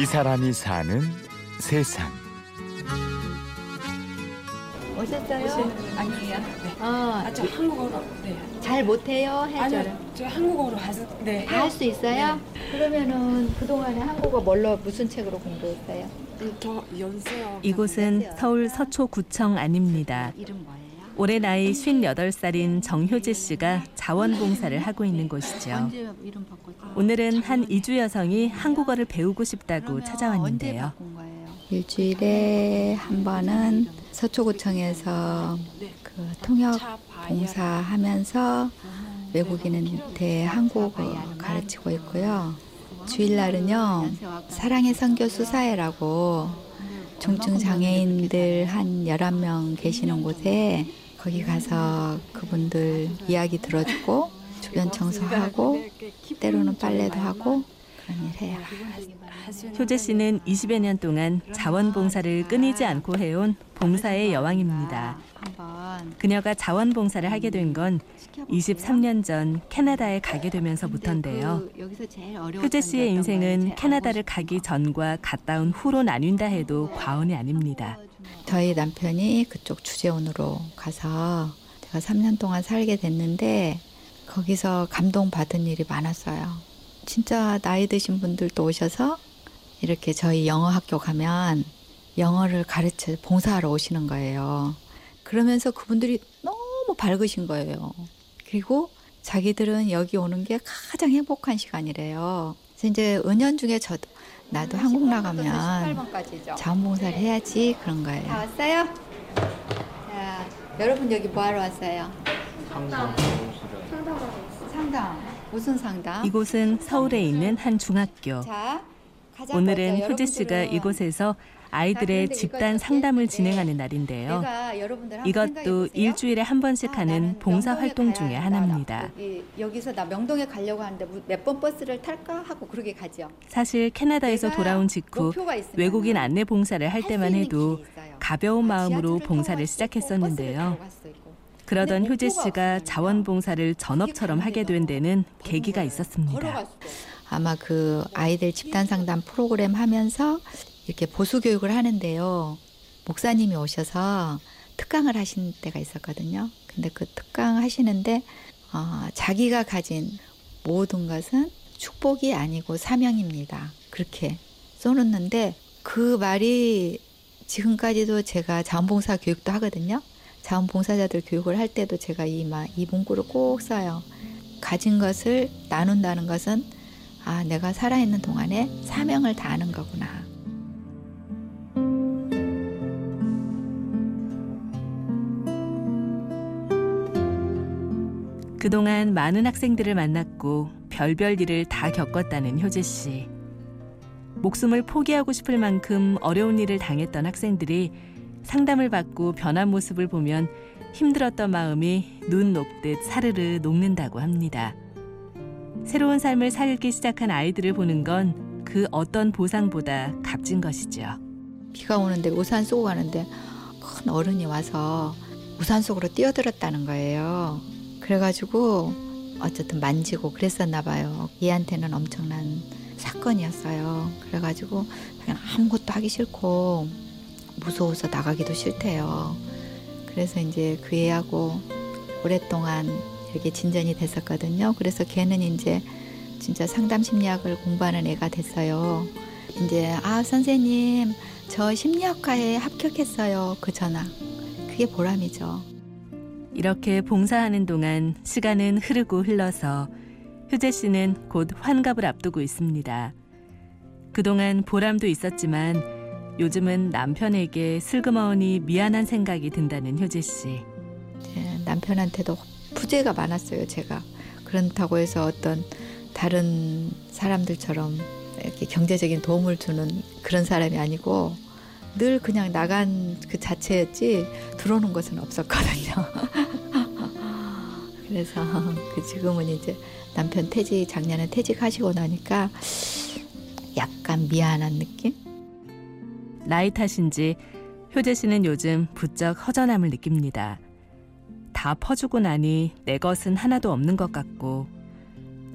이 사람이 사는 세상. 오셨어요? 아니에요. 네. 어, 아, 저 한국어로. 네. 잘 못해요? 해줘요. 아니요, 저 한국어로 하서 네. 다 할 수 있어요? 그러면은 그동안에 한국어 뭘로 무슨 책으로 공부했어요? 음, 저 연세요. 이곳은 서울 서초구청 안입니다. 이름 뭐예요? 올해 나이 58살인 정효재 씨가 자원봉사를 하고 있는 곳이죠. 오늘은 한 이주 여성이 한국어를 배우고 싶다고 찾아왔는데요. 일주일에 한 번은 서초구청에서 그 통역 봉사하면서 외국인한테 한국어 가르치고 있고요. 주일날은요 사랑의 선교 수사회라고 중증 장애인들 한 11명 계시는 곳에 거기 가서 그분들 이야기 들어주고 주변 청소하고 때로는 빨래도 하고 그런 일 해요. 효재 씨는 20여 년 동안 자원봉사를 끊이지 않고 해온 봉사의 여왕입니다. 그녀가 자원봉사를 하게 된 건 23년 전 캐나다에 가게 되면서부터인데요. 효재 씨의? 인생은 캐나다를 가기 전과 갔다 온 후로 나뉜다 해도 과언이 아닙니다. 저희 남편이 그쪽 주재원으로 가서 제가 3년 동안 살게 됐는데 거기서 감동받은 일이 많았어요. 진짜 나이 드신 분들도 오셔서 이렇게 저희 영어 학교 가면 영어를 가르쳐 봉사하러 오시는 거예요. 그러면서 그분들이 너무 밝으신 거예요. 그리고 자기들은 여기 오는 게 가장 행복한 시간이래요. 그래서 이제 은연 중에 저도 나도 한국 나가면 자원봉사를 해야지 그런 거예요. 다 왔어요? 자, 여러분 여기 뭐 하러 왔어요? 상담. 상담. 무슨 상담? 이곳은 서울에 있는 한 중학교. 자, 가장 오늘은 효재 씨가 이곳에서 아이들의 집단 상담을 진행하는 날인데요. 이것도. 일주일에 한 번씩 아, 하는 봉사 활동 중에. 하나입니다. 여기, 여기서 나 명동에 가려고 하는데 몇 번 버스를 탈까 하고 그러게 가죠. 사실 캐나다에서 돌아온 직후 외국인 안내 봉사를 할 때만 해도. 가벼운 아, 마음으로 봉사를 시작했었는데요. 그러던 효재 씨가. 자원봉사를 전업처럼 하게 된 데는 계기가 있었습니다. 아마 그 아이들 집단 상담 프로그램 하면서 이렇게 보수 교육을 하는데요. 목사님이 오셔서 특강을 하신 때가 있었거든요. 근데 그 특강 하시는데 어, 자기가 가진 모든 것은 축복이 아니고 사명입니다. 그렇게 써놓는데 그 말이 지금까지도 제가 자원봉사 교육도 하거든요. 자원봉사자들 교육을 할 때도 제가 이, 마, 이 문구를 꼭 써요. 가진 것을 나눈다는 것은 아, 내가 살아있는 동안에 사명을 다하는 거구나. 그동안 많은 학생들을 만났고 별별 일을 다 겪었다는 효재 씨. 목숨을 포기하고 싶을 만큼 어려운 일을 당했던 학생들이 상담을 받고 변한 모습을 보면 힘들었던 마음이 눈 녹듯 사르르 녹는다고 합니다. 새로운 삶을 살기 시작한 아이들을 보는 건 그 어떤 보상보다 값진 것이죠. 비가 오는데 우산 쏘고 가는데 큰 어른이 와서 우산 속으로 뛰어들었다는 거예요. 그래가지고 어쨌든 만지고 그랬었나 봐요. 얘한테는 엄청난 사건이었어요. 그래가지고 그냥 아무것도 하기 싫고 무서워서 나가기도 싫대요. 그래서 이제 그 애하고 오랫동안 이렇게 진전이 됐었거든요. 그래서 걔는 이제 진짜 상담 심리학을 공부하는 애가 됐어요. 이제 아 선생님 저 심리학과에 합격했어요. 그 전화. 그게 보람이죠. 이렇게 봉사하는 동안 시간은 흐르고 흘러서 효재 씨는 곧 환갑을 앞두고 있습니다. 그동안 보람도 있었지만 요즘은 남편에게 슬그머니 미안한 생각이 든다는 효재 씨. 제 남편한테도 부재가 많았어요. 제가 그렇다고 해서 어떤 다른 사람들처럼 이렇게 경제적인 도움을 주는 그런 사람이 아니고 늘 그냥 나간 그 자체였지 들어오는 것은 없었거든요. 그래서 그 지금은 이제 남편 퇴직 작년에 퇴직하시고 나니까 약간 미안한 느낌? 나이 탓인지 효재 씨는 요즘 부쩍 허전함을 느낍니다. 다 퍼주고 나니 내 것은 하나도 없는 것 같고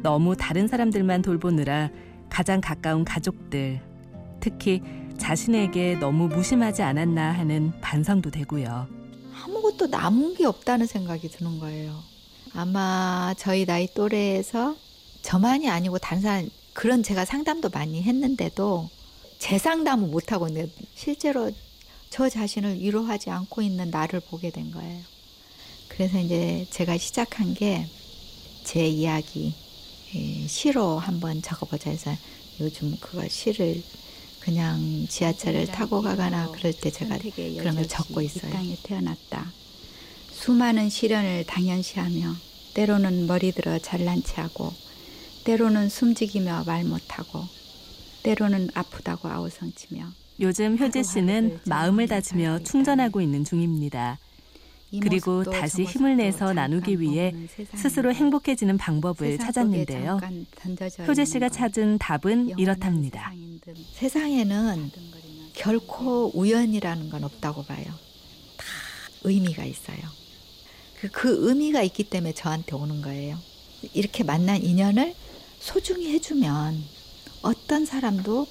너무 다른 사람들만 돌보느라 가장 가까운 가족들, 특히 자신에게 너무 무심하지 않았나 하는 반성도 되고요. 아무것도 남은 게 없다는 생각이 드는 거예요. 아마 저희 나이 또래에서 저만이 아니고 다른 사람 그런 제가 상담도 많이 했는데도 제 상담은 못 하고 있는데 실제로 저 자신을 위로하지 않고 있는 나를 보게 된 거예요. 그래서 이제 제가 시작한 게 제 이야기 예, 시로 한번 적어보자 해서 요즘 그거 시를 그냥 지하철을 타고 가거나 그럴 때 제가 그런 걸 적고 있어요. 이 땅에 태어났다. 수많은 시련을 당연시하며 때로는 머리 들어 잘난 체하고 때로는 숨지기며 말 못하고 때로는 아프다고 아우성치며 요즘 효재 씨는 마음을 다지며 충전하고 있는 중입니다. 이 그리고 다시 저 힘을 내서 나누기 위해. 스스로 행복해지는 방법을 찾았는데요. 효재 씨가 것. 찾은 답은 이렇답니다. 세상에는 결코 우연이라는 건 없다고 봐요. 다 의미가 있어요. 그, 그 의미가 있기 때문에 저한테 오는 거예요. 이렇게 만난 인연을 소중히 해주면 어떤 사람도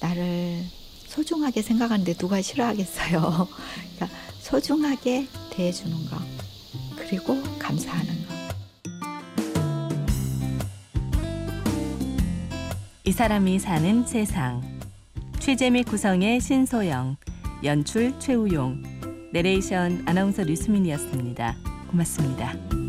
나를 소중하게 생각하는데 누가 싫어하겠어요. 그러니까 소중하게 대해주는 거. 그리고 감사하는 거. 이 사람이 사는 세상. 취재 및 구성의 신소영, 연출 최우용, 내레이션 아나운서 류수민이었습니다. 고맙습니다.